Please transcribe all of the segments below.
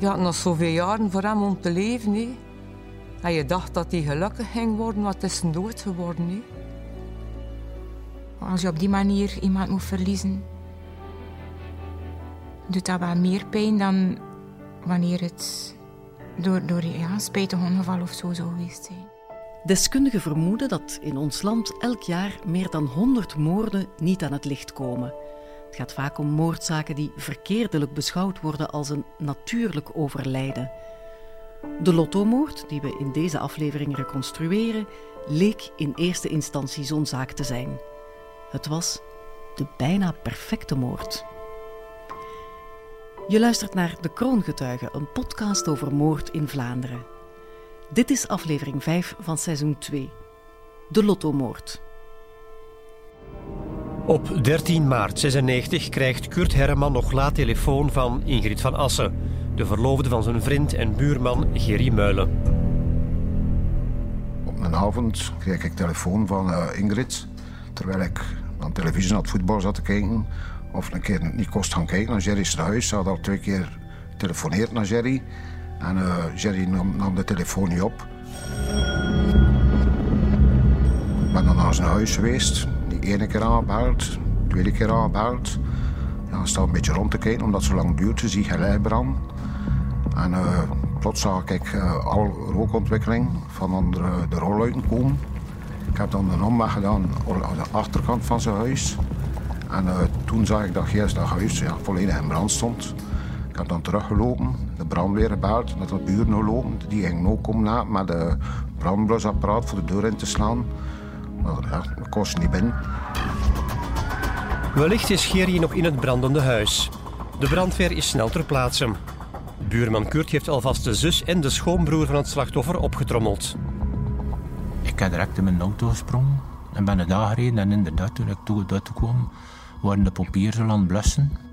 je had nog zoveel jaren voor hem om te leven. Hè. En je dacht dat hij gelukkig ging worden, wat is hij dood geworden. Als je op die manier iemand moet verliezen, doet dat wel meer pijn dan wanneer het door, door ja, een spijtig ongeval of zo zou geweest zijn. Deskundigen vermoeden dat in ons land elk jaar meer dan 100 moorden niet aan het licht komen. Het gaat vaak om moordzaken die verkeerdelijk beschouwd worden als een natuurlijk overlijden. De lottomoord, die we in deze aflevering reconstrueren, leek in eerste instantie zo'n zaak te zijn. Het was de bijna perfecte moord. Je luistert naar De Kroongetuigen, een podcast over moord in Vlaanderen. Dit is aflevering 5 van seizoen 2. De Lottomoord. Op 13 maart 96 krijgt Kurt Herreman nog laat telefoon van Ingrid van Assen, de verloofde van zijn vriend en buurman Gerry Muilen. Op een avond kreeg ik telefoon van uh, Ingrid, terwijl ik aan televisie naar het voetbal zat te kijken. Of een keer niet kost gaan kijken naar Jerry's huis. Ze had al twee keer getelefoneerd naar Jerry. En uh, Jerry nam, nam, de telefoon niet op. Ik ben dan naar zijn huis geweest. Ene keer aangebeld, tweede keer aangebeld. Ja, sta een beetje rond te kijken, omdat het zo lang duurt. Zie je brand. En uh, plots zag ik uh, al rookontwikkeling van onder de rolluiken komen. Ik heb dan een omweg gedaan aan de achterkant van zijn huis. En toen zag ik dat juist dat huis ja, volledig in brand stond. Ik heb dan teruggelopen, de brandweer gebeld, dat de buren lopen. Die gingen ook komen na met de brandblusapparaat voor de deur in te slaan. Maar ja, dat kost niet binnen. Wellicht is Gerry nog in het brandende huis. De brandweer is snel ter plaatse. Buurman Kurt heeft alvast de zus en de schoonbroer van het slachtoffer opgetrommeld. Ik heb direct in mijn auto gesprongen en ben daar gereden. En inderdaad, toen ik toe, toe kwam, waren de pompiers al aan het blussen.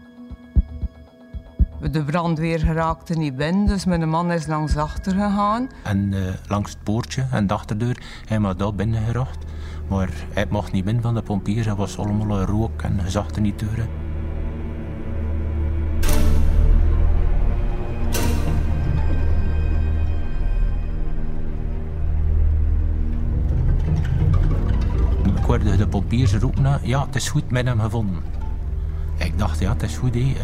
De brandweer geraakte niet binnen, dus mijn man is langs achter gegaan. En uh, langs het poortje en de achterdeur, hij maar daar binnen geraakt. Maar hij mocht niet binnen van de pompiers, hij was allemaal rook en hij zag er niet deuren. Ik hoorde de pompiers roepen, ja, het is goed met hem gevonden. Ik dacht, ja, het is goed, hé.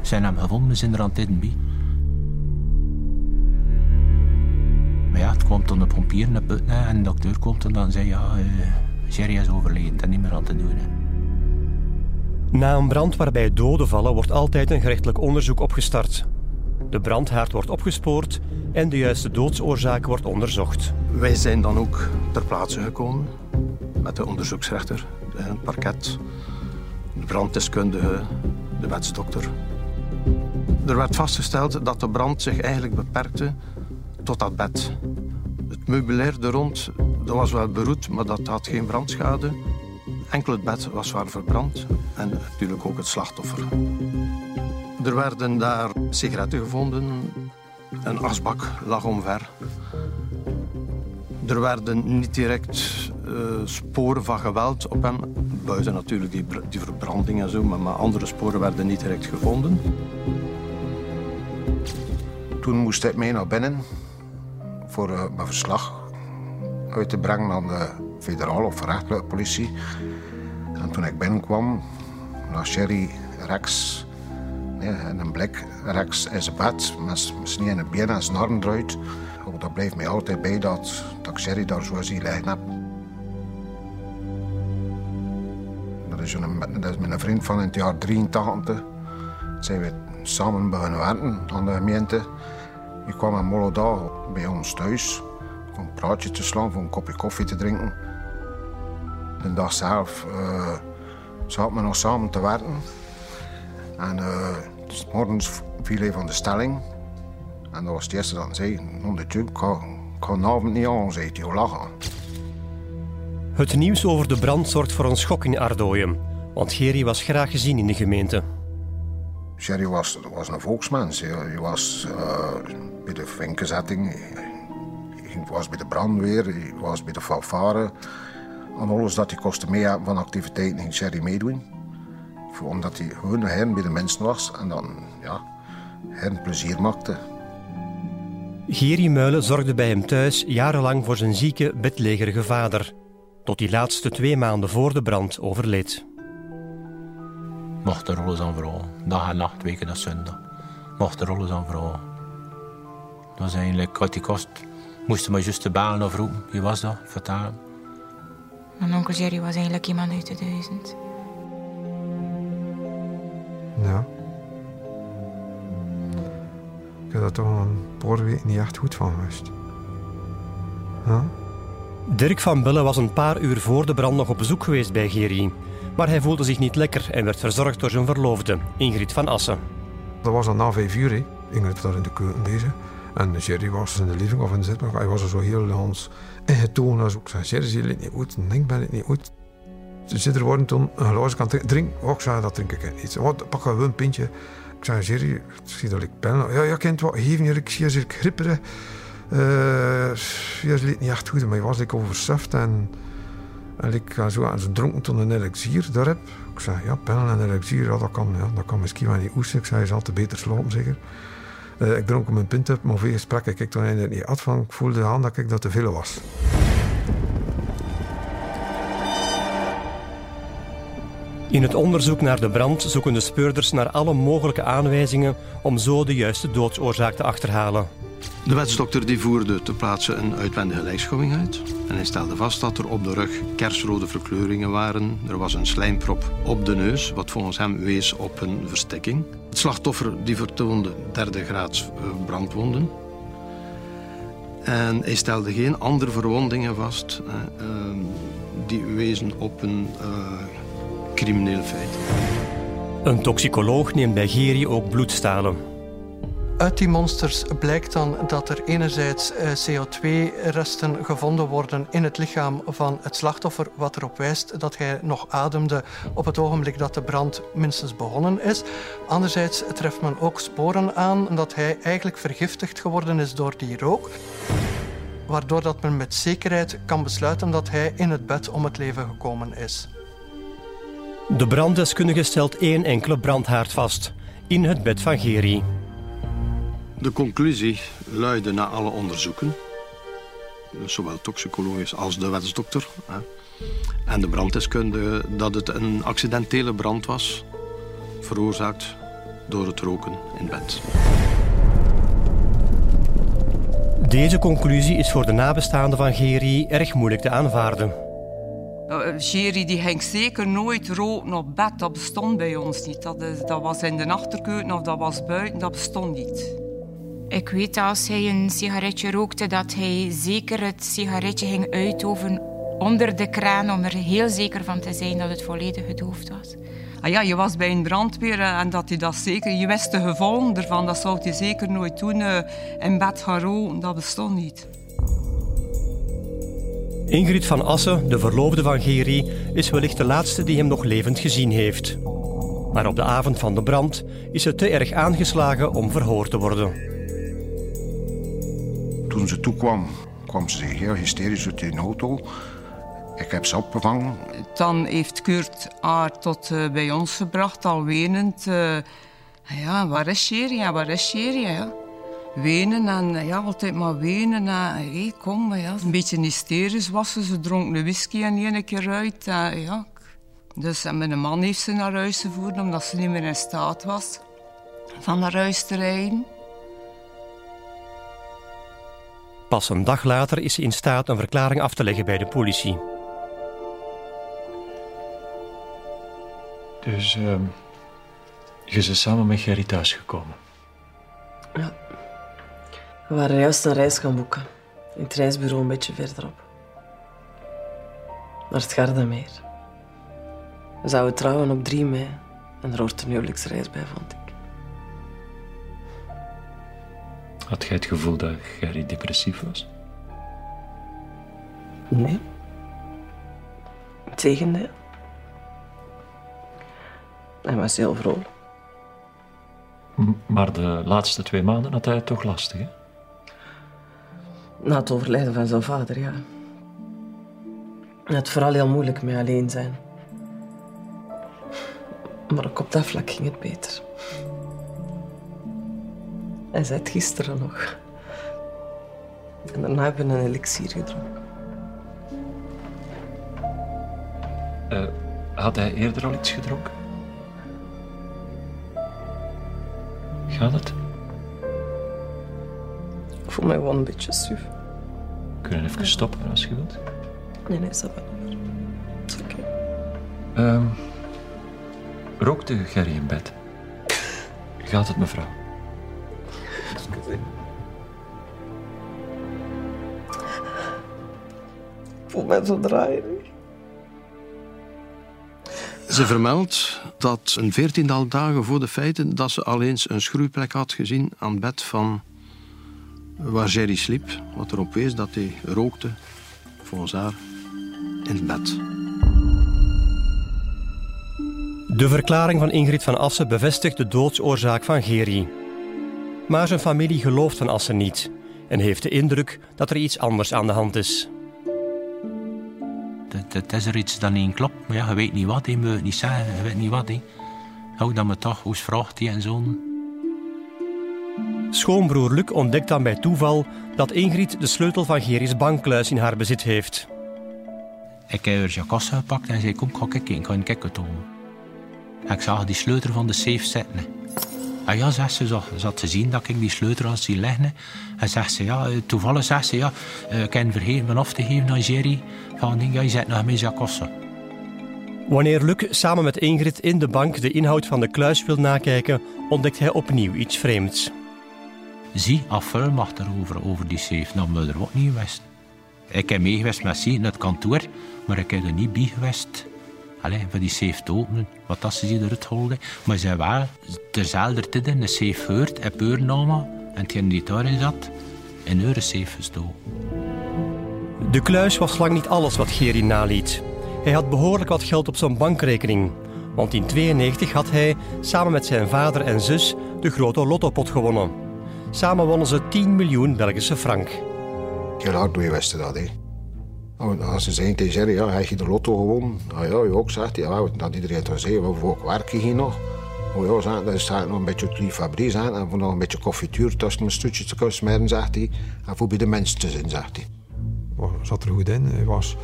Zijn hem gevonden, we zijn er aan het bij. Maar ja, het kwam toen de pompier naar buiten en de dokter komt en dan zei ja, uh, Jerry is overleden, dat niet meer aan te doen. Hè. Na een brand waarbij doden vallen, wordt altijd een gerechtelijk onderzoek opgestart. De brandhaard wordt opgespoord en de juiste doodsoorzaak wordt onderzocht. Wij zijn dan ook ter plaatse gekomen met de onderzoeksrechter, het parket, de branddeskundige, de wetsdokter. Er werd vastgesteld dat de brand zich eigenlijk beperkte tot dat bed. Het meubilair er rond dat was wel beroet, maar dat had geen brandschade. Enkel het bed was zwaar verbrand en natuurlijk ook het slachtoffer. Er werden daar sigaretten gevonden, een asbak lag omver. Er werden niet direct uh, sporen van geweld op hem. Buiten natuurlijk die, die verbranding en zo, maar, andere sporen werden niet direct gevonden. Toen moest ik mee naar binnen voor uh, mijn verslag uit te brengen aan de federale of rechtelijke politie. En toen ik binnenkwam, lag Sherry rechts nee, in een blik rechts in zijn bed, met, met zijn ene been en zijn arm. Oh, dat blijft mij altijd bij dat, dat ik Sherry daar zo zie liggen. Dat is, een, dat is mijn vriend van in het jaar 83. Zijn we samen begonnen werken aan de gemeente. Ik kwam een molle bij ons thuis om een praatje te slaan, voor een kopje koffie te drinken. De dag zelf uh, zaten we nog samen te werken. En uh, morgens viel hij van de stelling. En dat was het eerste dat hij zei, non de ik ga vanavond niet aan, zei hij, lachen. Het nieuws over de brand zorgt voor een schok in Ardooien. Want Gerry was graag gezien in de gemeente. Gerry was, was een volksmens. Hij was uh, bij de vinkenzetting, hij was bij de brandweer, hij was bij de fanfare. En alles dat hij kostte mee van activiteiten ging Gerry meedoen. Omdat hij gewoon hen bij de mensen was en dan ja, hen plezier maakte. Geri Muilen zorgde bij hem thuis jarenlang voor zijn zieke, bedlegerige vader, tot die laatste twee maanden voor de brand overleed. Mocht de rollen aan vrouw. Dag en nacht, weken en zondag. Mocht de rollen aan vrouw. Dat was eigenlijk, wat die kost, moesten maar juist de balen of roepen. Wie was dat? Vertalen. Mijn onkel Jerry was eigenlijk iemand uit de duizend. Ja. Ik heb er toch een paar weken niet echt goed van geweest. Ja? Dirk van Bille was een paar uur voor de brand nog op bezoek geweest bij Geri. Maar hij voelde zich niet lekker en werd verzorgd door zijn verloofde, Ingrid van Assen. Dat was dan na vijf uur. Ingrid was daar in de keuken bezig. En Jerry was in de living of in de zitbank. Hij was er zo heel Hans ingetogen. Als ik zei, Jerry, je het niet goed? Ik ben het niet goed. Ze zit er worden toen een glazen kan drinken. Oh, ik zei, dat drink ik niet. Wat, pak gewoon een pintje. Ik zei, Jerry, ik zie dat ik ben. Ja, je kent wat geven hier. Ik zie je gripperig. Uh, je liet niet echt goed, maar je was ik overstuffed en, en ik ga zo aan ze dronken tot een elixier daar. Ik zei, ja, pillen en elixier, dat, kan, ja, dat kan misschien wel niet oesten. Ik zei, zal te beter slapen zeker. Uh, ik dronk mijn pint op, maar veel gesprekken ik toen eigenlijk niet af van. Ik voelde aan dat ik dat te veel was. In het onderzoek naar de brand zoeken de speurders naar alle mogelijke aanwijzingen om zo de juiste doodsoorzaak te achterhalen. De wetsdokter die voerde ter plaatse een uitwendige lijkschouwing uit. En hij stelde vast dat er op de rug kersrode verkleuringen waren. Er was een slijmprop op de neus, wat volgens hem wees op een verstikking. Het slachtoffer die vertoonde derde graads eh, brandwonden. En hij stelde geen andere verwondingen vast eh, ehm, die wezen op een uh, crimineel feit. Een toxicoloog neemt bij Geri ook bloedstalen. Uit die monsters blijkt dan dat er enerzijds eh, CO2-resten gevonden worden in het lichaam van het slachtoffer, wat erop wijst dat hij nog ademde op het ogenblik dat de brand minstens begonnen is. Anderzijds treft men ook sporen aan dat hij eigenlijk vergiftigd geworden is door die rook waardoor dat men met zekerheid kan besluiten dat hij in het bed om het leven gekomen is. De branddeskundige stelt één enkele brandhaard vast, in het bed van Geri. De conclusie luidde na alle onderzoeken, zowel toxicologisch als de wetsdokter en de branddeskundige, dat het een accidentele brand was, veroorzaakt door het roken in bed. Deze conclusie is voor de nabestaanden van Geri erg moeilijk te aanvaarden. Geri die ging zeker nooit roken op bed. Dat bestond bij ons niet. Dat, dat was in de achterkeuken of dat was buiten. Dat bestond niet. Ik weet dat als hij een sigaretje rookte, dat hij zeker het sigaretje ging uitoven onder de kraan om er heel zeker van te zijn dat het volledig gedoofd was. Ah ja, je was bij een brandweer en dat hij dat zeker... Je wist de gevolgen ervan, dat zou hij zeker nooit doen. Uh, in bed gaan roken, dat bestond niet. Ingrid van Assen, de verloofde van Geri, is wellicht de laatste die hem nog levend gezien heeft. Maar op de avond van de brand is ze te erg aangeslagen om verhoord te worden. Toen ze toekwam, kwam ze heel hysterisch uit de auto. Ik heb ze opgevangen. Dan heeft Kurt haar tot uh, bij ons gebracht, al wenend. Uh, ja, waar is Sherry? Ja, waar is Sherry? Ja. Wenen en ja, altijd maar wenen. En, hey, kom. Een beetje hysterisch was ze. Ze dronk een whisky en een keer uit. Ja. Dus en mijn man heeft ze naar huis gevoerd omdat ze niet meer in staat was van naar huis te rijden. Pas een dag later is ze in staat een verklaring af te leggen bij de politie. Dus uh, je bent samen met Gerry thuisgekomen? Ja. We waren juist een reis gaan boeken. In het reisbureau een beetje verderop. Naar het Gardameer. We zouden trouwen op 3 mei. En er hoort een huwelijksreis bij, vond ik. Had jij het gevoel dat Gerry depressief was? Nee. Tegendeel. Hij was heel vrolijk. Maar de laatste twee maanden had hij het toch lastig, hè? Na het overlijden van zijn vader, ja. Had vooral heel moeilijk met alleen zijn. Maar ook op dat vlak ging het beter. Hij zei het gisteren nog. En daarna hebben we een elixier gedronken. Uh, had hij eerder al iets gedronken? Gaat het? Ik voel me gewoon een beetje suf. We kunnen even stoppen als je wilt. Nee, nee, dat wel. Het is oké. Okay. Um, rookte Gerry in bed? Gaat het, mevrouw? Ik voel me zo draaierig. Ze vermeldt dat een veertiental dagen voor de feiten dat ze al eens een schroeiplek had gezien aan het bed van waar Jerry sliep, wat erop wees dat hij rookte, volgens haar, in het bed. De verklaring van Ingrid van Assen bevestigt de doodsoorzaak van Geri. Maar zijn familie gelooft van Assen niet en heeft de indruk dat er iets anders aan de hand is. Het, is er iets dat niet klopt, maar ja, je weet niet wat, je moet niet zeggen, je weet niet wat. Hou dan me toch, hoe vraagt hij en zo. Schoonbroer Luc ontdekt dan bij toeval dat Ingrid de sleutel van Geri's bankkluis in haar bezit heeft. Ik heb haar jacasse gepakt en zei: Kom, ga kijken, ik ga een kijken. Ik zag die sleutel van de safe zitten. Ah ja, zegt ze, zo, zat te zien dat ik die sleutel had zien leggen. En zegt ze, ja, toevallig zegt ze, ja, eh, ik heb vergeten me af te geven aan Jerry. Van, ja, je zit nog mijn jacasse. Wanneer Luc samen met Ingrid in de bank de inhoud van de kluis wil nakijken, ontdekt hij opnieuw iets vreemds. Zie, afvuil mag erover, over die safe. Dan moet er ook niet. Ik heb meegeweest met zie naar het kantoor, maar ik heb er niet bij geweest. Allee, voor die safe te openen, wat dat ze die eruit holden. Maar ze wel terzelfde tijd de safe gehoord, heb en hetgeen die daarin zat, in eure safe gestoken. De kluis was lang niet alles wat Geri naliet. Hij had behoorlijk wat geld op zijn bankrekening. Want in 92 had hij, samen met zijn vader en zus, de grote lottopot gewonnen. Samen wonnen ze 10 miljoen Belgische frank. Heel hard doe je wisten dat, hè. Als ze zeggen tegen Jerry, ja, hij je de lotto gewonnen. Nou ja, je ook zegt, ja, dat iedereen toch zeggen, we werken hier nog. Oh ja, zei, dan staat nog een beetje die fabriek aan en voor nog een beetje confituur tussen mijn stukjes te kunnen smeren, zegt hij. En voor bij de mensen te zijn, zegt hij. Oh, zat er goed in. Hij was,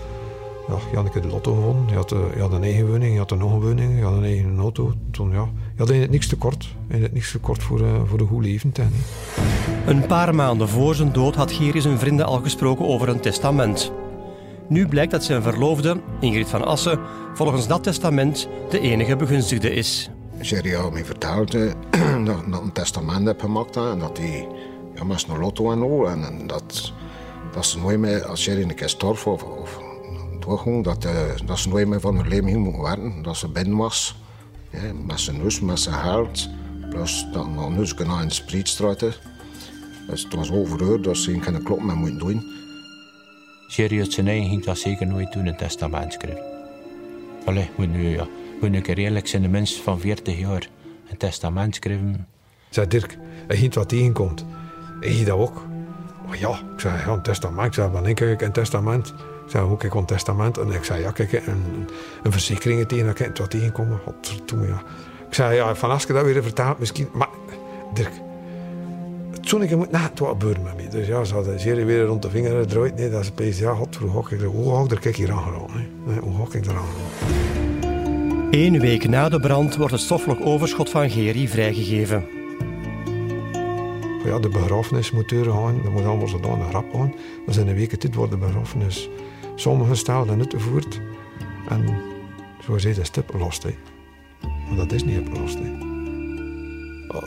ja, je had een de lotto gewonnen, je had, je had een eigen woning, je had een nog een woning, je had een eigen auto. Toen, ja, je had het niks tekort. In het niks tekort voor, uh, voor een goed leven. Ten. Een paar maanden voor zijn dood had Geri zijn vrienden al gesproken over een testament. Nu blijkt dat zijn verloofde, Ingrid van Assen, volgens dat testament de enige begunstigde is. Jerry had me verteld dat hij een testament heeft gemaakt en dat hij ja, met een lotto en. En, dat, dat ze nooit meer, als Jerry een keer storf of, doorging, dat, uh, dat ze nooit meer van hun leven moeten werken. Dat ze binnen was, ja, met zijn neus, met zijn hart. Plus dat neus naar in de sprietstraat. Het was dat ze geen klop meer moeten doen. Uit zijn eigen ging dat zeker nooit doen, een testament schrijven. Allee, moet nu, ja, moet een keer eerlijk zijn, de mens van 40 jaar een testament schrijven. Zei Dirk, hij ging wat tegenkomt. Hij ging dat ook. Maar ja, ik zei, ja, een testament. Ik zei, kijk ik een testament? Ik zei, hoe kijk ik een testament? En ik zei, ja, kijk, een, een verzekering tegen, dat ik wat tegenkomen. Ja. Ik zei, ja, van als je dat weer vertaalt, misschien... Maar, Dirk, toen ik moet na het wat gebeuren met mij. Dus ja, ze hadden zeer weer rond de vinger gedraaid. Nee, dat is opeens, ja, ga ik er, hoe ga ik er kijk hier aan geraken? Nee, hoe ga ik er aan Eén week na de brand wordt het stoffelijk overschot van Geri vrijgegeven. Ja, de begrafenis moet gaan, dat moet allemaal zodanig een rap gaan. Dus in een week tijd wordt de begrafenis samengesteld en uitgevoerd. En zo zei de stip lost. Hè. Maar dat is niet opgelost. Hè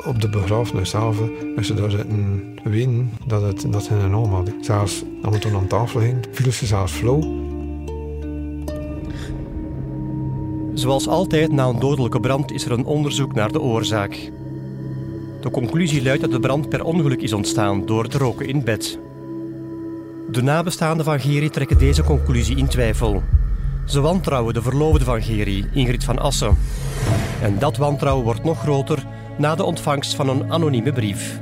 op de begrafenis zelf, ze daar zitten weten dat het dat een naam had. Zelfs als we toen aan tafel ging, viel ze zelfs flauw. Zoals altijd na een dodelijke brand is er een onderzoek naar de oorzaak. De conclusie luidt dat de brand per ongeluk is ontstaan door het roken in bed. De nabestaanden van Geri trekken deze conclusie in twijfel. Ze wantrouwen de verloofde van Geri, Ingrid van Assen. En dat wantrouwen wordt nog groter na de ontvangst van een anonieme brief.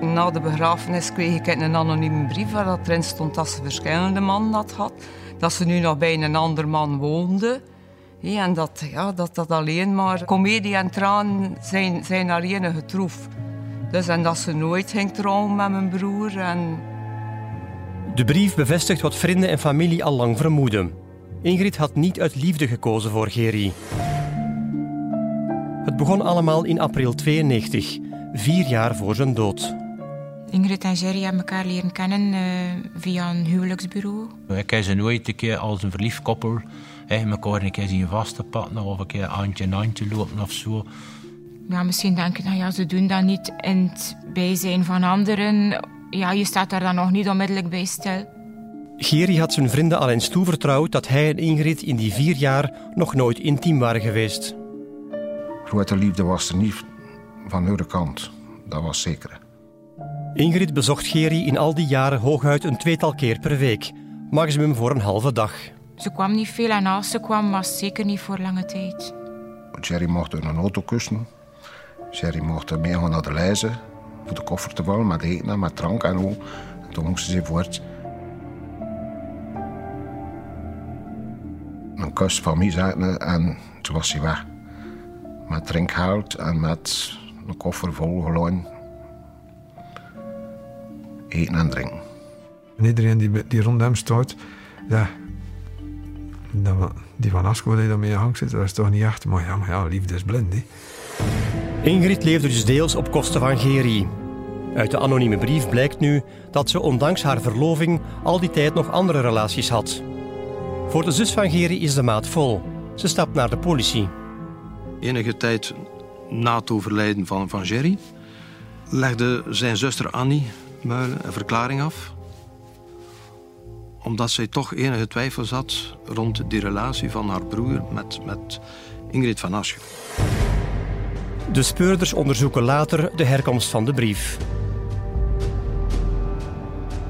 Na de begrafenis kreeg ik een anonieme brief waar erin stond dat ze verschillende mannen had gehad. Dat ze nu nog bij een ander man woonde. en dat, ja, dat dat alleen maar komedie en traan zijn, zijn haar enige troef. Dus en dat ze nooit ging trouwen met mijn broer. En De brief bevestigt wat vrienden en familie al lang vermoeden. Ingrid had niet uit liefde gekozen voor Geri. Het begon allemaal in april 92, vier jaar voor zijn dood. Ingrid en Jerry hebben elkaar leren kennen uh, via een huwelijksbureau. Ik heb ze nooit een keer als een verliefd koppel hè, elkaar een keer zien vast te pakken of een keer handje in handje lopen of zo. Ja, misschien denken nou ja, ze doen dat niet in het bijzijn van anderen. Ja, je staat daar dan nog niet onmiddellijk bij stil. Geri had zijn vrienden al eens toevertrouwd dat hij en Ingrid in die vier jaar nog nooit intiem waren geweest. Grote liefde was er niet van hun kant, dat was zeker. Ingrid bezocht Geri in al die jaren hooguit een tweetal keer per week, maximum voor een halve dag. Ze kwam niet veel en als ze kwam was zeker niet voor lange tijd. Jerry mocht in een auto kussen. Jerry mocht meegaan naar de lijzen voor de koffer te vullen met eten met drank en zo. En toen moesten ze voort. Een kus van mij zetten en toen was hij weg. Met drinkgeld en met een koffer vol gewoon eten en drinken. En iedereen die, die rond hem staat, ja, die van Asko die daarmee hangt zit, dat is toch niet echt. Maar ja, maar ja liefde is blind. Hè. Ingrid leefde dus deels op kosten van Geri. Uit de anonieme brief blijkt nu dat ze ondanks haar verloving al die tijd nog andere relaties had. Voor de zus van Geri is de maat vol. Ze stapt naar de politie. Enige tijd na het overlijden van, van Jerry legde zijn zuster Annie Muilen een verklaring af. Omdat zij toch enige twijfel had rond die relatie van haar broer met, met Ingrid van Asche. De speurders onderzoeken later de herkomst van de brief.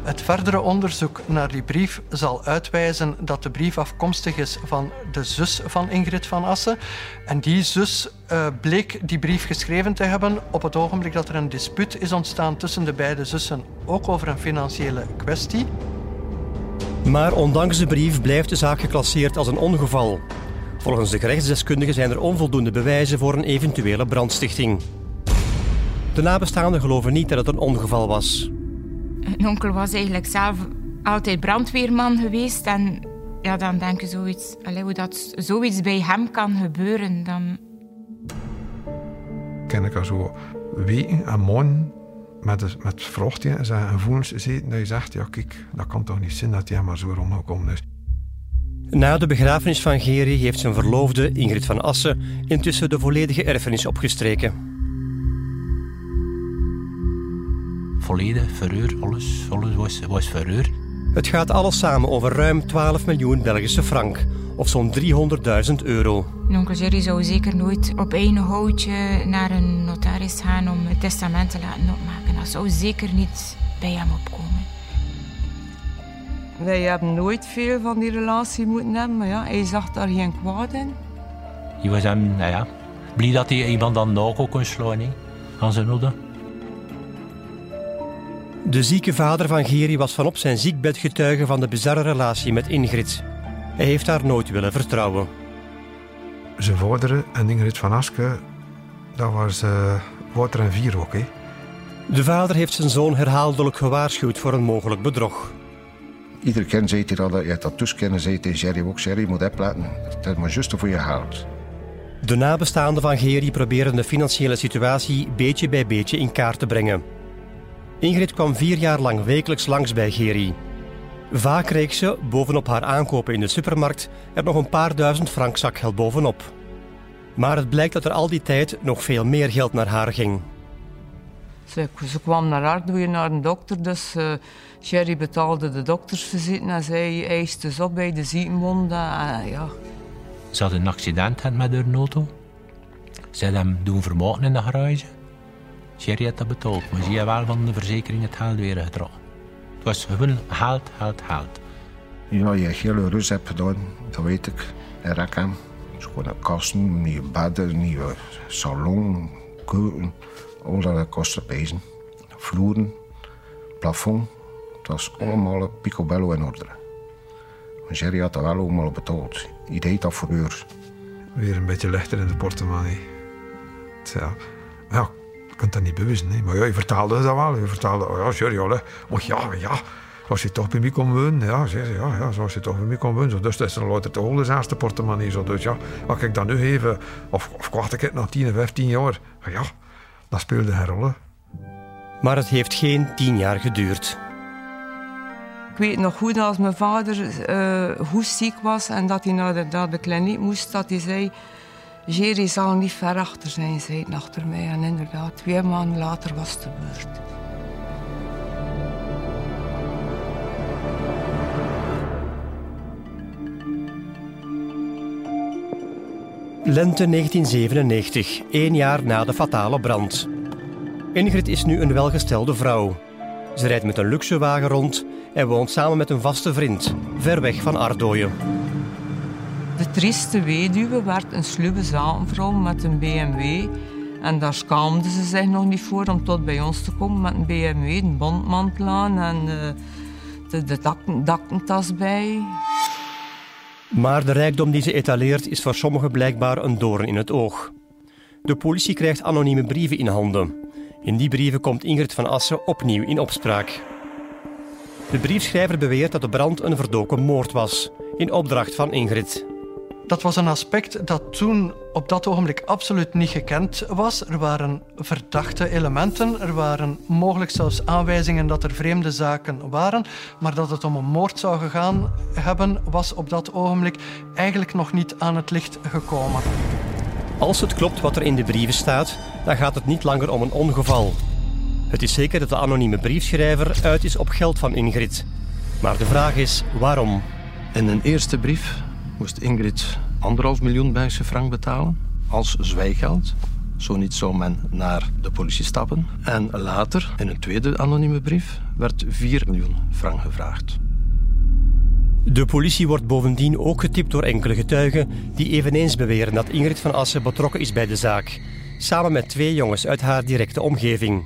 Het verdere onderzoek naar die brief zal uitwijzen dat de brief afkomstig is van de zus van Ingrid van Assen. En die zus uh, bleek die brief geschreven te hebben op het ogenblik dat er een dispuut is ontstaan tussen de beide zussen, ook over een financiële kwestie. Maar ondanks de brief blijft de zaak geclasseerd als een ongeval. Volgens de gerechtsdeskundigen zijn er onvoldoende bewijzen voor een eventuele brandstichting. De nabestaanden geloven niet dat het een ongeval was. Mijn onkel was eigenlijk zelf altijd brandweerman geweest. En ja, dan denk je zoiets, allez, hoe dat zoiets bij hem kan gebeuren. Dan... Ken ik al zo weken en maanden met, met vrachten en zeggen, gevoelens zitten dat je zegt, ja kijk, dat kan toch niet zijn dat hij maar zo omgekomen is. Na de begrafenis van Geri heeft zijn verloofde, Ingrid van Assen, intussen de volledige erfenis opgestreken. Volledig verhuur, alles, alles was, was. Het gaat alles samen over ruim 12 miljoen Belgische frank, of zo'n 300.000 euro. Onkel Jerry zou zeker nooit op één houtje naar een notaris gaan om het testament te laten opmaken. Dat zou zeker niet bij hem opkomen. Wij hebben nooit veel van die relatie moeten hebben, maar ja, hij zag daar geen kwaad in. Hij was hem, nou ja, blij dat hij iemand dan nog kon slaan, aan zijn noden. De zieke vader van Geri was vanop zijn ziekbed getuige van de bizarre relatie met Ingrid. Hij heeft haar nooit willen vertrouwen. Zijn vader en Ingrid van Aske, dat was uh, water en vier ook. Hè? De vader heeft zijn zoon herhaaldelijk gewaarschuwd voor een mogelijk bedrog. Iedere keer zei hij dat, je hebt dat tusken zei tegen Jerry ook, Jerry moet opletten, dat is maar juist voor je haalt. De nabestaanden van Geri proberen de financiële situatie beetje bij beetje in kaart te brengen. Ingrid kwam vier jaar lang wekelijks langs bij Geri. Vaak kreeg ze, bovenop haar aankopen in de supermarkt, er nog een paar duizend frank zakgeld bovenop. Maar het blijkt dat er al die tijd nog veel meer geld naar haar ging. Ze, ze kwam naar haar, doe je naar een dokter, dus uh, Sherry betaalde de doktersvisite en zij eiste ze op bij de ziekenwond. Uh, ja. Ze had een accident met haar auto. Ze had hem doen vermogen in de garage. Sherry had dat betaald, maar zie je wel van de verzekering het geld weer getrokken. Het was gewoon geld, geld, geld. Ja, je hele rust hebt gedaan, dat weet ik. In Rakham. Schone kasten, nieuwe bedden, nieuwe salon, keuken. Al dat kostte pezen. Vloeren, plafond. Het was allemaal picobello in orde. Jerry had dat wel allemaal betaald. Hij deed dat voor uur. Weer een beetje lichter in de portemonnee. Ja, je kunt dat niet bewust, nee. maar ja, je vertaalde dat wel. Je vertaalde, oh ja, sorry, hoor. Maar ja, ja, Als je toch bij mij kon wonen, ja, zei ze, ja, ja, zoals je toch bij mij kon wonen. Zo, dus dat is dan altijd de holderzaanste portemonnee. Zo. Dus ja, wat ik dan nu even, of, of wacht ik het nog 10 of 15 jaar, ja, dat speelde geen rol. Maar het heeft geen tien jaar geduurd. Ik weet nog goed als mijn vader uh, goed ziek was en dat hij naar de, naar de kliniek moest, dat hij zei... Jerry zal niet ver achter zijn, zei achter mij. En inderdaad, twee maanden later was het de beurt. Lente 1997, één jaar na de fatale brand. Ingrid is nu een welgestelde vrouw. Ze rijdt met een luxe wagen rond en woont samen met een vaste vriend, ver weg van Ardooien. De trieste weduwe werd een sluwe zaanvrouw met een BMW. En daar schaamde ze zich nog niet voor om tot bij ons te komen met een BMW, een bondmantel aan en uh, de, de bij. Maar de rijkdom die ze etaleert is voor sommigen blijkbaar een doorn in het oog. De politie krijgt anonieme brieven in handen. In die brieven komt Ingrid van Assen opnieuw in opspraak. De briefschrijver beweert dat de brand een verdoken moord was, in opdracht van Ingrid. Dat was een aspect dat toen op dat ogenblik absoluut niet gekend was. Er waren verdachte elementen, er waren mogelijk zelfs aanwijzingen dat er vreemde zaken waren, maar dat het om een moord zou gegaan hebben, was op dat ogenblik eigenlijk nog niet aan het licht gekomen. Als het klopt wat er in de brieven staat, dan gaat het niet langer om een ongeval. Het is zeker dat de anonieme briefschrijver uit is op geld van Ingrid. Maar de vraag is waarom? In een eerste brief moest Ingrid anderhalf miljoen Belgische frank betalen als zwijgeld. Zo niet zou men naar de politie stappen. En later, in een tweede anonieme brief, werd 4 miljoen frank gevraagd. De politie wordt bovendien ook getipt door enkele getuigen die eveneens beweren dat Ingrid van Assen betrokken is bij de zaak, samen met twee jongens uit haar directe omgeving.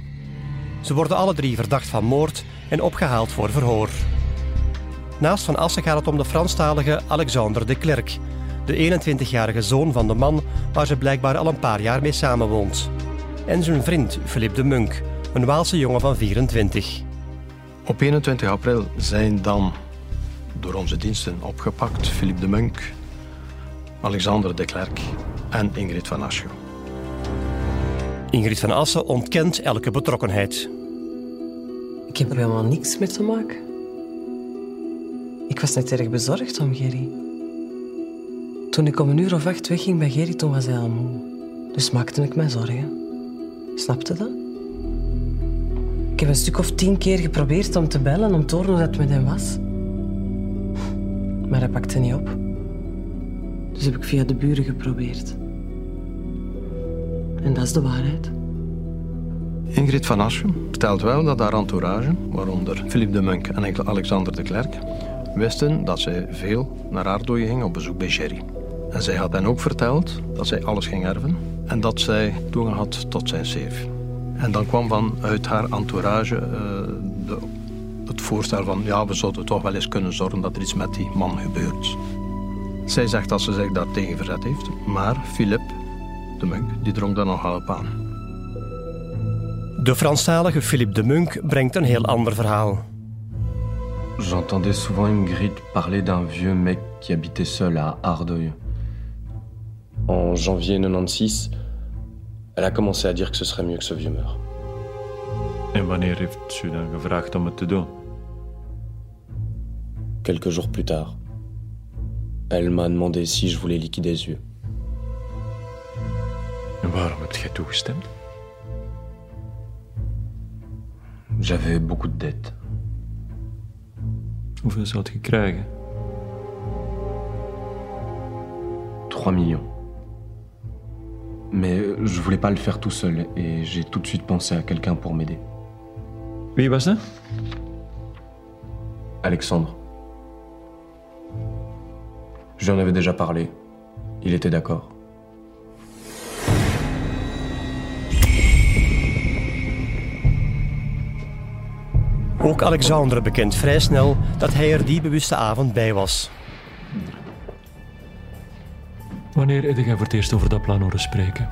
Ze worden alle drie verdacht van moord en opgehaald voor verhoor. Naast Van Assen gaat het om de Franstalige Alexander de Klerk, de 21-jarige zoon van de man waar ze blijkbaar al een paar jaar mee samenwoont. En zijn vriend Philippe de Munk, een Waalse jongen van 24. Op 21 april zijn dan door onze diensten opgepakt Philippe de Munk, Alexander de Klerk en Ingrid van Aschen. Ingrid van Assen ontkent elke betrokkenheid. Ik heb er helemaal niks mee te maken. Ik was net erg bezorgd om Gerry. Toen ik om een uur of acht wegging bij Gerry, toen was hij al moe. Dus maakte ik mij zorgen. Snapte dat? Ik heb een stuk of tien keer geprobeerd om te bellen om te horen hoe het met hem was. Maar hij pakte niet op. Dus heb ik via de buren geprobeerd. En dat is de waarheid. Ingrid van Aschen vertelt wel dat haar entourage, waaronder Philippe de Munk en Alexander de Klerk, wisten dat zij veel naar Aardooien ging op bezoek bij Jerry. En zij had hen ook verteld dat zij alles ging erven en dat zij toegang had tot zijn safe. En dan kwam vanuit haar entourage uh, de, het voorstel van ja, we zouden toch wel eens kunnen zorgen dat er iets met die man gebeurt. Zij zegt dat ze zich daar tegen verzet heeft, maar Philippe, de Munk, die drong daar nogal op aan. De Franstalige Philippe de Munk brengt een heel ander verhaal. J'entendais souvent Ingrid parler d'un vieux mec qui habitait seul à Ardeuil. En janvier 96, elle a commencé à dire que ce serait mieux que ce vieux meure. En wanneer heeft dan gevraagd om het te doen? Quelques jours plus tard, elle m'a demandé si je voulais liquider les yeux. En waarom heb jij toegestemd? J'avais beaucoup de dettes. Hoeveel zou je krijgen? 3 millions. Mais je voulais pas le faire tout seul et j'ai tout de suite pensé à quelqu'un pour m'aider. Wie was dat? Alexandre. Je lui en avais déjà parlé. Il était d'accord. Ook Alexandre bekent vrij snel dat hij er die bewuste avond bij was. Wanneer heb jij voor het eerst over dat plan horen spreken?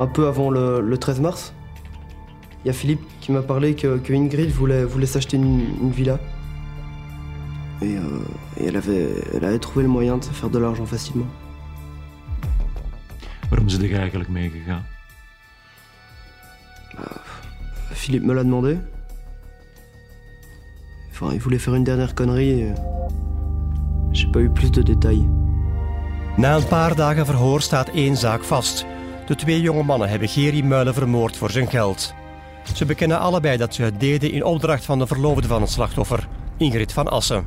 Un peu avant le, le 13 mars il y a Philippe qui m'a parlé que, que Ingrid voulait, voulait s'acheter une, une, villa. Et, euh, et, elle, avait, elle avait trouvé le moyen de se faire de l'argent facilement. Waarom is er eigenlijk meegegaan? Philippe me l'a demandé. Enfin, il voulait faire une dernière connerie. Et... J'ai pas eu plus de détails. Na een paar dagen verhoor staat één zaak vast. De twee jonge mannen hebben Geri Muilen vermoord voor zijn geld. Ze bekennen allebei dat ze het deden in opdracht van de verloofde van het slachtoffer, Ingrid van Assen.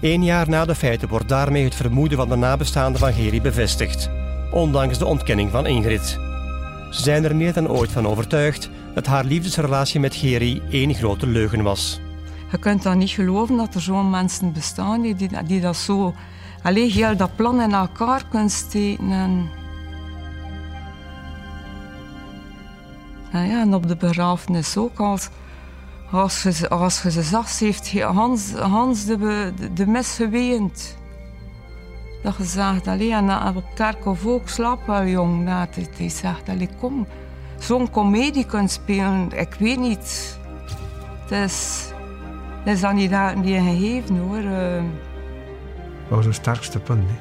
Eén jaar na de feiten wordt daarmee het vermoeden van de nabestaanden van Geri bevestigd, ondanks de ontkenning van Ingrid. Ze zijn er meer dan ooit van overtuigd dat haar liefdesrelatie met Geri één grote leugen was. Je kunt dan niet geloven dat er zo'n mensen bestaan die, die, dat zo... Alleen heel dat plan in elkaar kunnen steken en... Nou ja, en op de begrafenis ook. Als, als, je, als ze zag, heeft Hans, Hans de, de, de mis geweend. Dat je zegt, allee, en op kerkhof ook, slaap wel jong. Nou, hij zegt, allee, kom, zo'n komedie kunnen spelen, ik weet niet. Het is, het is dan niet dat die gegeven hoor. Uh. Dat was het sterkste punt. Hè.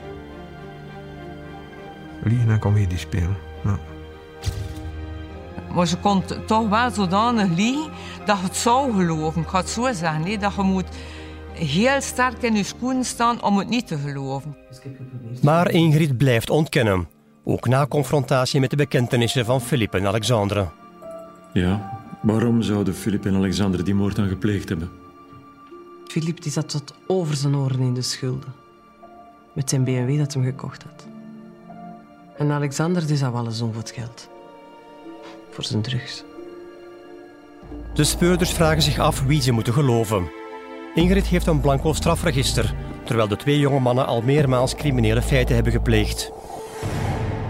Liegen en komedie spelen. Ja. Maar ze kon toch wel zodanig liegen dat je het zou geloven. Ik ga het zo zeggen. Dat je moet heel sterk in je schoenen staan om het niet te geloven. Maar Ingrid blijft ontkennen. Ook na confrontatie met de bekentenissen van Philippe en Alexandre. Ja, waarom zouden Philippe en Alexandre die moord dan gepleegd hebben? Philippe die zat tot over zijn oren in de schulden. Met zijn BMW dat hem gekocht had. En Alexander die zou alles om voor het geld voor zijn drugs. De speurders vragen zich af wie ze moeten geloven. Ingrid heeft een blanco strafregister, terwijl de twee jonge mannen al meermaals criminele feiten hebben gepleegd.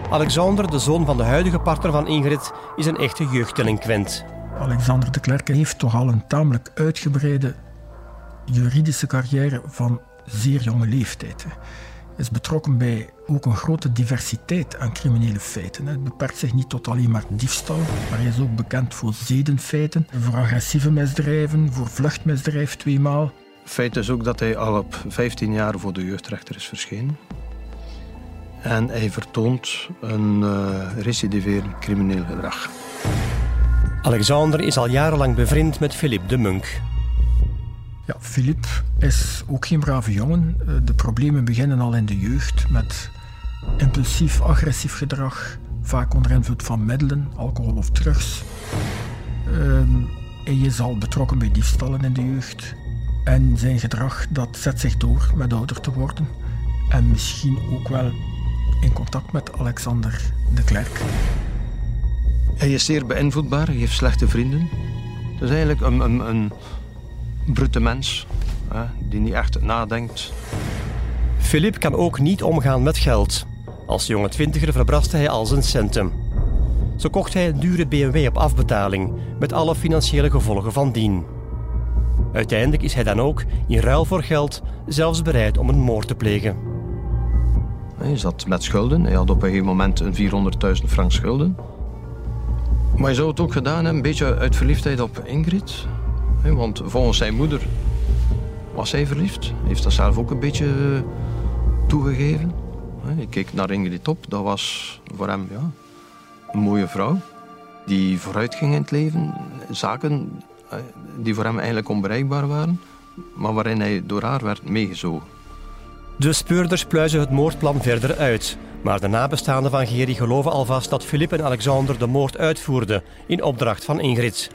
Alexander, de zoon van de huidige partner van Ingrid, is een echte jeugddelinquent. Alexander de Klerk heeft toch al een tamelijk uitgebreide juridische carrière van zeer jonge leeftijd is betrokken bij ook een grote diversiteit aan criminele feiten. Het beperkt zich niet tot alleen maar diefstal, maar hij is ook bekend voor zedenfeiten, voor agressieve misdrijven, voor vluchtmisdrijf tweemaal. Feit is ook dat hij al op 15 jaar voor de jeugdrechter is verschenen. En hij vertoont een uh, recidiverend crimineel gedrag. Alexander is al jarenlang bevriend met Philippe de Munk. Ja, Philippe is ook geen brave jongen. Eh, de problemen beginnen al in de jeugd met impulsief, agressief gedrag, vaak onder invloed van middelen, alcohol of drugs. Ehm, hij is al betrokken bij diefstallen in de jeugd. En zijn gedrag dat zet zich door met ouder te worden. En misschien ook wel in contact met Alexander de Klerk. Hij is zeer beïnvloedbaar, hij heeft slechte vrienden. Het is eigenlijk een, een, een brute mens hè, die niet echt nadenkt. Philip kan ook niet omgaan met geld. Als jonge twintiger verbraste hij al zijn centen. Zo kocht hij een dure BMW op afbetaling, met alle financiële gevolgen van dien. Uiteindelijk is hij dan ook, in ruil voor geld, zelfs bereid om een moord te plegen. Hij zat met schulden. Hij had op een gegeven moment een 400.000 frank schulden. Maar hij zou het ook gedaan hebben, een beetje uit verliefdheid op Ingrid. Want volgens zijn moeder was hij verliefd. Hij heeft dat zelf ook een beetje eh, toegegeven. Ik keek naar Ingrid op. Dat was voor hem ja, een mooie vrouw. Die vooruit ging in het leven. Zaken eh, die voor hem eigenlijk onbereikbaar waren. Maar waarin hij door haar werd meegezogen. De speurders pluizen het moordplan verder uit. Maar de nabestaanden van Geri geloven alvast dat Filip en Alexander de moord uitvoerden in opdracht van Ingrid.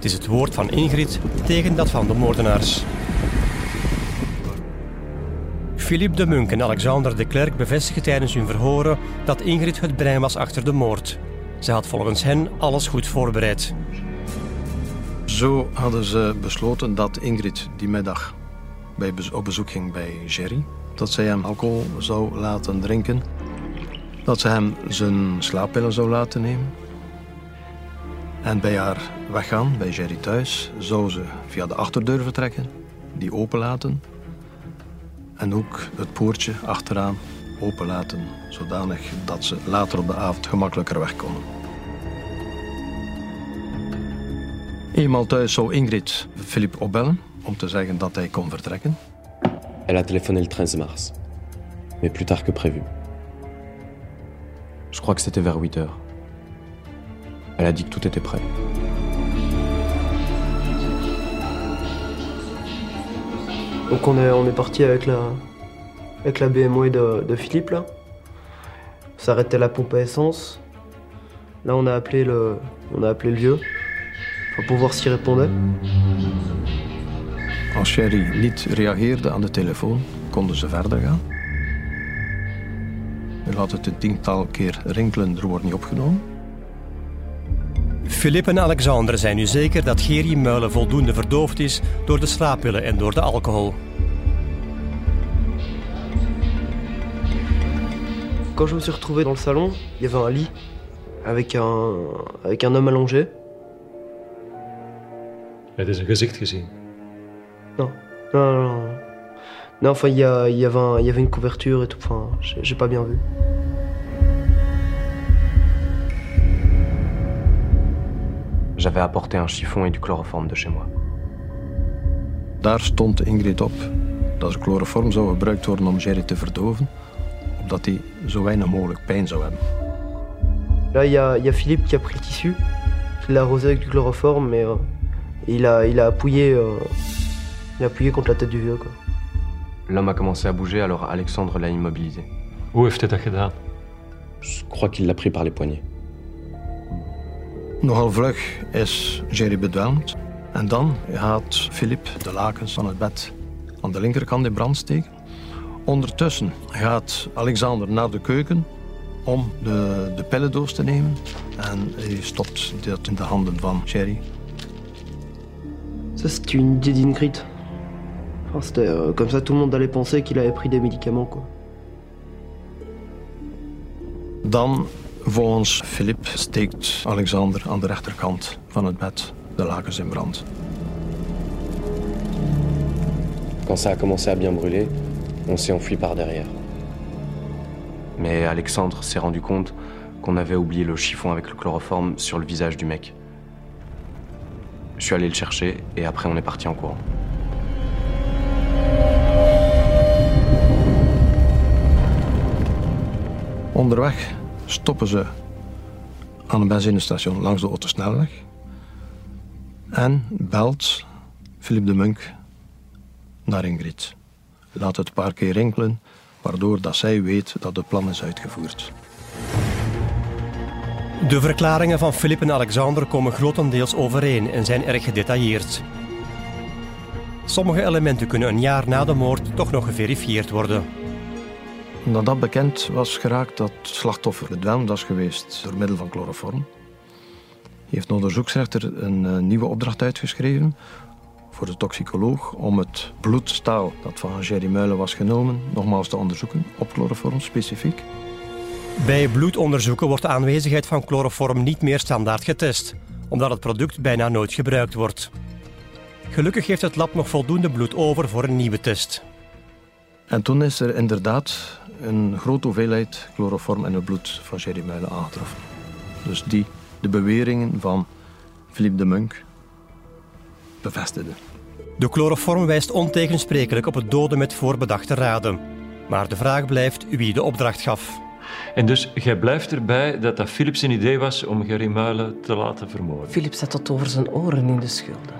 Het is het woord van Ingrid tegen dat van de moordenaars. Philippe de Munk en Alexander de Klerk bevestigen tijdens hun verhoren dat Ingrid het brein was achter de moord. Ze had volgens hen alles goed voorbereid. Zo hadden ze besloten dat Ingrid die middag bij op bezoek ging bij Jerry. Dat zij hem alcohol zou laten drinken. Dat ze hem zijn slaappillen zou laten nemen. En bij haar weggaan, bij Jerry thuis, zou ze via de achterdeur vertrekken, die openlaten. En ook het poortje achteraan openlaten, zodanig dat ze later op de avond gemakkelijker weg konden. Eenmaal thuis zou Ingrid Philippe opbellen om te zeggen dat hij kon vertrekken. Elle a téléphoné le 13 mars, mais plus tard que prévu. Je crois que c'était vers 8 heures. Elle a dit que tout était prêt. Donc on est, parti avec la, BMW de, Philippe là. S'arrêtait la pompe à essence. Là on a appelé le, on vieux. Pour voir s'il répondait. Als Sherry niet reageerde aan de telefoon, konden ze verder gaan. U laat het een tiental keer rinkelen, er wordt niet opgenomen. Philippe en Alexander zijn nu zeker dat Gerry Muilen voldoende verdoofd is door de slaappillen en door de alcohol. Quand je me suis retrouvé dans le salon, il y avait un lit avec un, avec un homme allongé. Het is een gezicht gezien. Non, non, non. Non, enfin, il y, a- il y, avait un- il y avait une couverture et tout. Enfin, j'ai pas bien vu. J'avais apporté un chiffon et du chloroforme de chez moi. Daar stond Ingrid op dat er chloroform zou gebruikt worden om Jerry te verdoven, opdat hij zo weinig mogelijk pijn zou hebben. Là, il y y a Philippe qui a pris le tissu, qui l'a arrosé avec du chloroforme, mais euh, il, a, il, a appuyé, euh, il a appuyé contre la tête du vieux. L'homme a commencé à bouger, alors Alexandre l'a immobilisé. Hoe heeft hij dat gedaan? Je crois qu'il l'a pris par les poignets. Nogal vlug is Jerry bedwelmd. En dan gaat Philippe de lakens van het bed aan de linkerkant in brand steken. Ondertussen gaat Alexander naar de keuken om de, de pillendoos te nemen. En hij stopt dat in de handen van Jerry. Ça, c'était une idée d'Ingrid. Enfin, c'était euh, comme ça, tout le monde allait penser qu'il avait pris des médicaments. Quoi. Dan, volgens Philippe, steekt Alexander aan de rechterkant van het bed de lakens in brand. Quand ça a commencé à bien brûler, on s'est enfui par derrière. Mais Alexandre s'est rendu compte qu'on avait oublié le chiffon avec le chloroforme sur le visage du mec. Je suis allé le chercher et après on est parti en courant. Onderweg stoppen ze aan een benzinestation langs de autosnelweg. En belt Philippe de Munk naar Ingrid. Laat het een paar keer rinkelen, waardoor dat zij weet dat het plan is uitgevoerd. De verklaringen van Philippe en Alexander komen grotendeels overeen en zijn erg gedetailleerd. Sommige elementen kunnen een jaar na de moord toch nog geverifieerd worden. Nadat bekend was geraakt dat het slachtoffer bedwelmd was geweest door middel van chloroform, heeft de onderzoeksrechter een eh, nieuwe opdracht uitgeschreven voor de toxicoloog om het bloedstaal dat van Jerry Muilen was genomen nogmaals te onderzoeken op chloroform specifiek. Bij bloedonderzoeken wordt de aanwezigheid van chloroform niet meer standaard getest, omdat het product bijna nooit gebruikt wordt. Gelukkig heeft het lab nog voldoende bloed over voor een nieuwe test. En toen is er inderdaad een grote hoeveelheid chloroform in het bloed van Jerry Muilen aangetroffen. Dus die de beweringen van Philippe de Munk bevestigde. De chloroform wijst ontegensprekelijk op het doden met voorbedachte raden. Maar de vraag blijft wie de opdracht gaf. En dus jij blijft erbij dat dat Philips een idee was om Gerry Muilen te laten vermoorden. Philip zat tot over zijn oren in de schulden.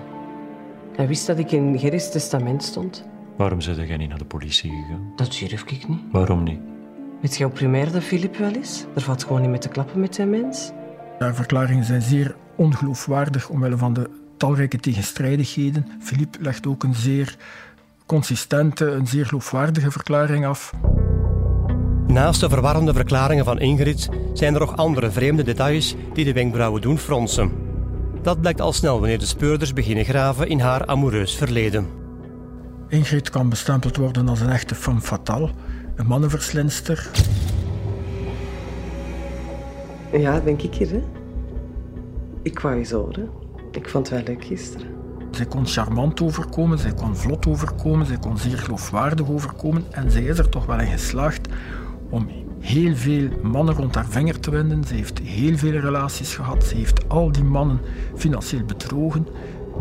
Hij wist dat ik in Gerry's testament stond. Waarom zijn jij niet naar de politie gegaan? Dat durf ik niet. Waarom niet? Weet jij hoe primair dat Philip wel is? Er valt gewoon niet mee te klappen met zijn mens. De verklaringen zijn zeer ongeloofwaardig omwille van de talrijke tegenstrijdigheden. Philippe legt ook een zeer consistente, een zeer geloofwaardige verklaring af. Naast de verwarrende verklaringen van Ingrid zijn er nog andere vreemde details die de wenkbrauwen doen fronsen. Dat blijkt al snel wanneer de speurders beginnen graven in haar amoureus verleden. Ingrid kan bestempeld worden als een echte femme fatale, een mannenverslinster. Ja, denk ik hier, hè. Ik wou je zo, hè. Ik vond het wel leuk gisteren. Zij kon charmant overkomen, zij kon vlot overkomen, zij kon zeer geloofwaardig overkomen en zij is er toch wel in geslaagd om heel veel mannen rond haar vinger te winden. Ze heeft heel veel relaties gehad. Ze heeft al die mannen financieel bedrogen.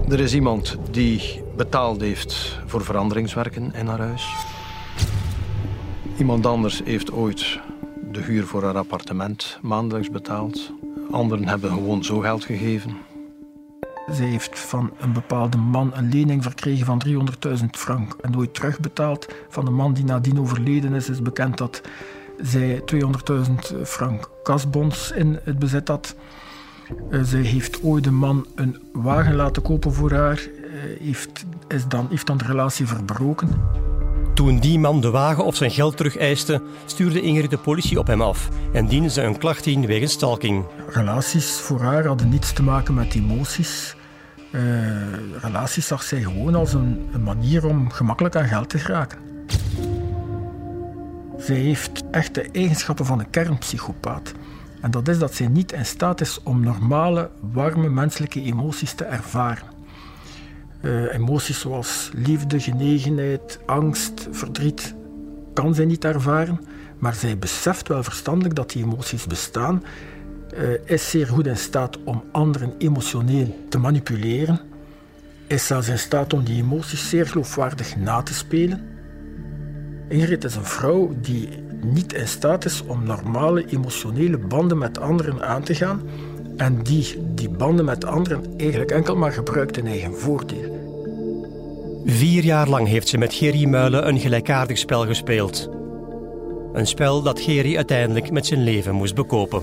Er is iemand die betaald heeft voor veranderingswerken in haar huis. Iemand anders heeft ooit de huur voor haar appartement maandelijks betaald. Anderen hebben gewoon zo geld gegeven. Zij heeft van een bepaalde man een lening verkregen van 300.000 frank en nooit terugbetaald. Van de man die nadien overleden is, is bekend dat zij 200.000 frank kasbonds in het bezit had. Uh, zij heeft ooit een man een wagen laten kopen voor haar, uh, heeft, is dan, heeft dan de relatie verbroken. Toen die man de wagen of zijn geld terug eiste, stuurde Ingrid de politie op hem af en diende ze een klacht in wegens stalking. Relaties voor haar hadden niets te maken met emoties. Uh, relaties zag zij gewoon als een, een manier om gemakkelijk aan geld te geraken. Zij heeft echt de eigenschappen van een kernpsychopaat. En dat is dat zij niet in staat is om normale, warme menselijke emoties te ervaren. Uh, emoties zoals liefde, genegenheid, angst, verdriet kan zij niet ervaren, maar zij beseft wel verstandelijk dat die emoties bestaan, uh, is zeer goed in staat om anderen emotioneel te manipuleren, is zelfs in staat om die emoties zeer geloofwaardig na te spelen. Ingrid is een vrouw die niet in staat is om normale emotionele banden met anderen aan te gaan en die die banden met anderen eigenlijk enkel maar gebruikt in eigen voordeel. Vier jaar lang heeft ze met Gerry Muilen een gelijkaardig spel gespeeld. Een spel dat Gerry uiteindelijk met zijn leven moest bekopen.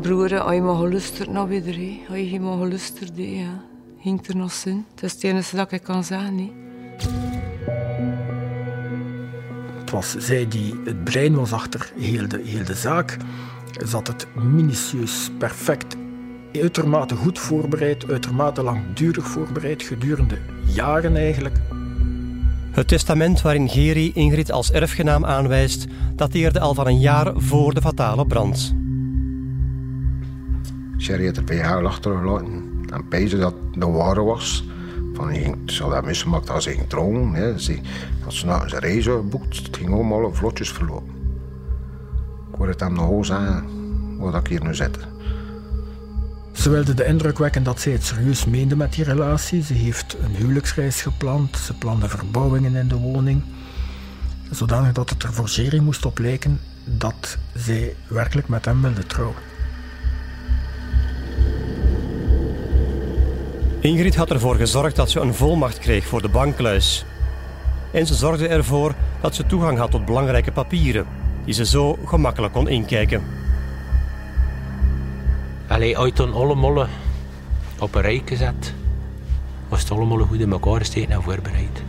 Broer, als je maar geluisterd naar iedereen, als je maar geluisterd ja, ging er nog zin. Dat is het enige dat ik kan zeggen. He. Het was zij die het brein was achter heel de, heel de zaak. Zat het minutieus, perfect, uitermate goed voorbereid, uitermate langdurig voorbereid, gedurende jaren eigenlijk. Het testament waarin Geri Ingrid als erfgenaam aanwijst, dateerde al van een jaar voor de fatale brand. Sherry had er bij haar achtergelaten en dat de ware was. Van, hij ze had dat misgemaakt als ging trouwen. Hè. Ze, als ze zijn reizen geboekt, het ging allemaal vlotjes verlopen. Ik hoorde het hem nog zeggen, wat ik hier nu zitten. Ze wilde de indruk wekken dat zij het serieus meende met die relatie. Ze heeft een huwelijksreis gepland. Ze plande verbouwingen in de woning. Zodanig dat het er voor Jerry moest op lijken dat zij werkelijk met hem wilde trouwen. Ingrid had ervoor gezorgd dat ze een volmacht kreeg voor de bankkluis. En ze zorgde ervoor dat ze toegang had tot belangrijke papieren, die ze zo gemakkelijk kon inkijken. Allee, uit een allemaal op een rij gezet, was het allemaal goed in elkaar gesteken en voorbereid.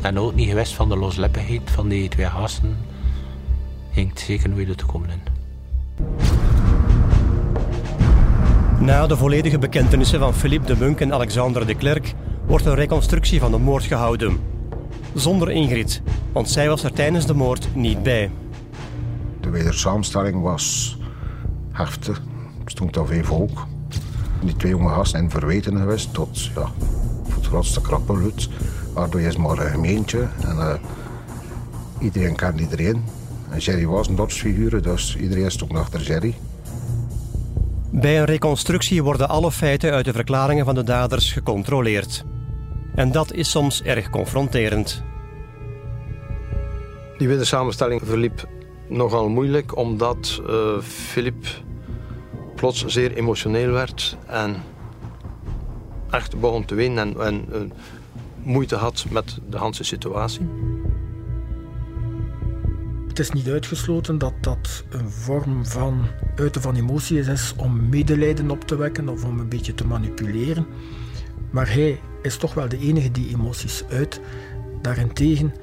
En ook niet gewist van de loslippigheid van die twee gasten, ging het zeker nooit te komen in. Na de volledige bekentenissen van Philippe de Munk en Alexander de Klerk wordt een reconstructie van de moord gehouden. Zonder Ingrid, want zij was er tijdens de moord niet bij. De wedersamenstelling was heftig. Er stond al veel volk. Die twee jonge gasten zijn verweten geweest tot ja, voor het grootste krappenlut. Waardoor is maar een gemeentje en uh, iedereen kent iedereen. En Jerry was een dorpsfiguur, dus iedereen stond achter Jerry. Bij een reconstructie worden alle feiten uit de verklaringen van de daders gecontroleerd. En dat is soms erg confronterend. Die wedersamenstelling verliep nogal moeilijk, omdat uh, Philip plots zeer emotioneel werd en echt begon te wenen en, uh, moeite had met de hele situatie. Het is niet uitgesloten dat dat een vorm van uiten van emoties is om medelijden op te wekken of om een beetje te manipuleren. Maar hij is toch wel de enige die emoties uit. Daarentegen,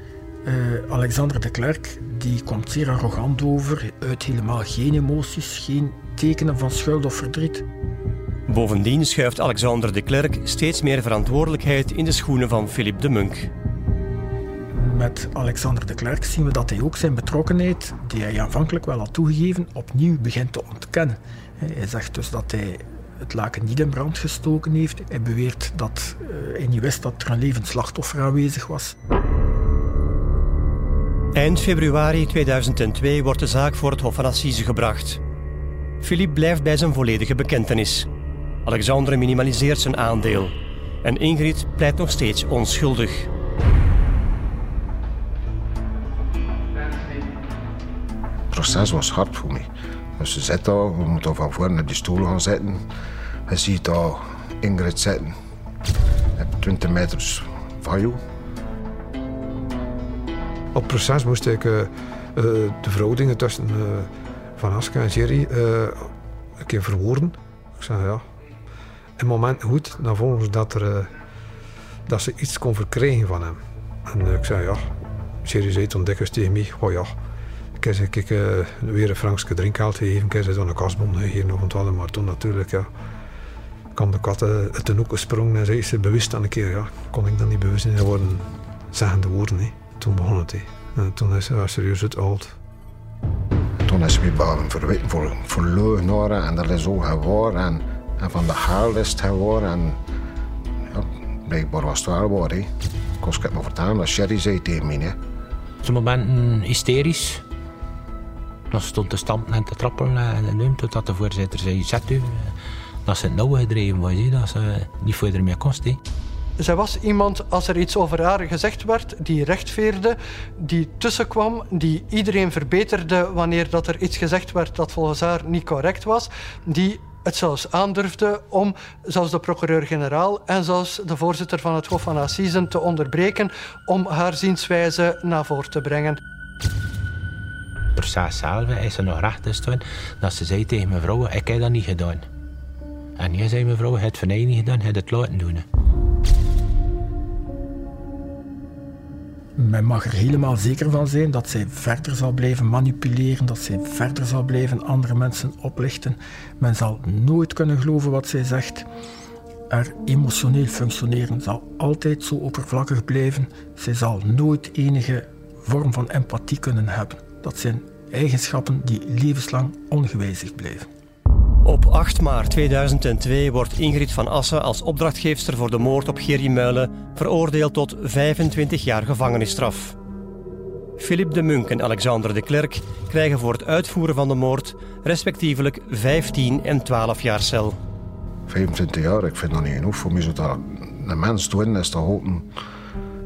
uh, Alexander de Klerk, die komt zeer arrogant over, uit helemaal geen emoties, geen tekenen van schuld of verdriet. Bovendien schuift Alexander de Klerk steeds meer verantwoordelijkheid in de schoenen van Philip de Munk met Alexander de Klerk zien we dat hij ook zijn betrokkenheid, die hij aanvankelijk wel had toegegeven, opnieuw begint te ontkennen. Hij zegt dus dat hij het laken niet in brand gestoken heeft. Hij beweert dat uh, hij niet wist dat er een levend slachtoffer aanwezig was. Eind februari 2002 wordt de zaak voor het Hof van Assise gebracht. Philippe blijft bij zijn volledige bekentenis. Alexandre minimaliseert zijn aandeel. En Ingrid pleit nog steeds onschuldig. Proces was hard voor mij. Dus ze zit daar, we moeten van voren op die stoel gaan zitten. Je ziet daar Ingrid zitten. 20 meter van jou. Op proces moest ik uh, uh, de verhoudingen tussen uh, Van Aske en Jerry een keer verwoorden. Ik zei ja, een moment goed, dan volgens dat, er, dat ze iets kon verkrijgen van hem. En ik zei ja, Jerry zei toen dikwijls tegen mij, ja, ik heb ik, weer een Frankske drinkgeld gegeven, ik heb ze dan een kasbon gegeven of wat maar toen natuurlijk ja, kwam de kat uit de hoek gesprongen en zei ze bewust aan een keer, ja, kon ik dan niet bewust in worden, zeggende woorden. He. Toen begon het. He. En toen is hij serieus het oud. Toen is hij bij verweten voor, voor leugenaren en dat is ook gewoon. En, en van de haal is het gewoon. En ja, blijkbaar was het wel waar. Ik kon het me vertellen dat Sherry zei tegen mij. Hè. Op momenten hysterisch. Dan stond te stampen en te trappelen en doen, totdat de voorzitter zei, zet u. Dat ze het nauw gedreven was, dat ze niet voor ermee kost. Zij was iemand, als er iets over haar gezegd werd, die rechtveerde, die tussenkwam, die iedereen verbeterde wanneer dat er iets gezegd werd dat volgens haar niet correct was, die het zelfs aandurfde om zelfs de procureur-generaal en zelfs de voorzitter van het Hof van Assisen te onderbreken om haar zienswijze naar voren te brengen. Precies zelf is ze nog recht te dat ze zei tegen mevrouw, ik heb dat niet gedaan. En jij zei mevrouw, het van niet gedaan, het het laten doen. Men mag er helemaal zeker van zijn dat zij verder zal blijven manipuleren, dat zij verder zal blijven andere mensen oplichten. Men zal nooit kunnen geloven wat zij zegt. Haar emotioneel functioneren zal altijd zo oppervlakkig blijven. Zij zal nooit enige vorm van empathie kunnen hebben. Dat zijn eigenschappen die levenslang ongewijzigd blijven. Op 8 maart 2002 wordt Ingrid van Assen als opdrachtgeefster voor de moord op Gerry Muilen veroordeeld tot 25 jaar gevangenisstraf. Philippe de Munk en Alexander de Klerk krijgen voor het uitvoeren van de moord respectievelijk 15 en 12 jaar cel. 25 jaar, ik vind dat niet genoeg. Voor mij zou dat een mens doen, is dat ook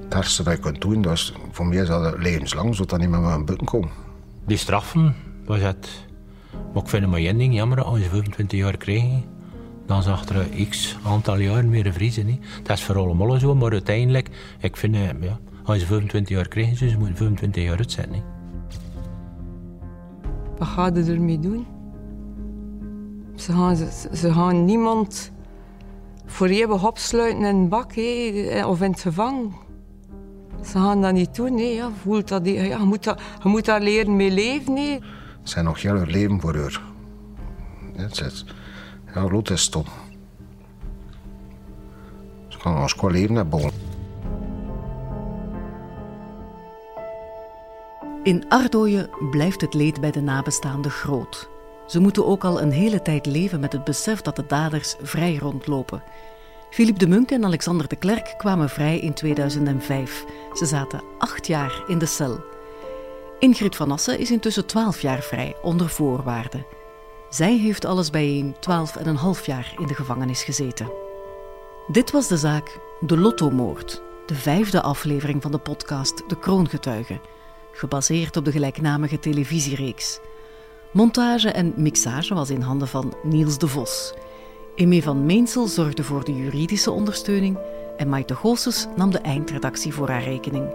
het ergste dat je kunt doen. Dus voor mij is dat levenslang, zodat dat niet meer aan buiten komen. Die straffen, was het ik vind het één ding jammer, als je 25 jaar krijgt, dan zag er x aantal jaren meer vriezen. Dat is voor allemaal zo, maar uiteindelijk, ik vind, ja, als je 25 jaar krijgt, dus moet je 25 jaar uitzetten. Wat ga je ermee doen? Ze gaan, ze, ze gaan niemand voor eeuwig opsluiten in een bak of in het gevangen. Ze gaan dat niet doen. Nee, ja. Voelt dat, ja, je, moet dat, je moet daar leren mee leven. Nee zijn nog heel leven voor haar. Het is, ja, Lot is stom. Ze kan ons qua leven hebben. In Ardooien blijft het leed bij de nabestaanden groot. Ze moeten ook al een hele tijd leven met het besef dat de daders vrij rondlopen. Philippe de Munk en Alexander de Klerk kwamen vrij in 2005. Ze zaten acht jaar in de cel. Ingrid van Assen is intussen 12 jaar vrij, onder voorwaarden. Zij heeft alles bijeen 12 en een half jaar in de gevangenis gezeten. Dit was de zaak De Lotto-moord, de vijfde aflevering van de podcast De Kroongetuigen, gebaseerd op de gelijknamige televisiereeks. Montage en mixage was in handen van Niels de Vos. Emé van Meensel zorgde voor de juridische ondersteuning en Maite Goossens nam de eindredactie voor haar rekening.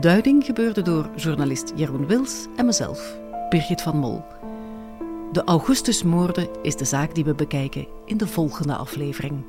Duiding gebeurde door journalist Jeroen Wils en mezelf, Birgit van Mol. De Augustusmoorden is de zaak die we bekijken in de volgende aflevering.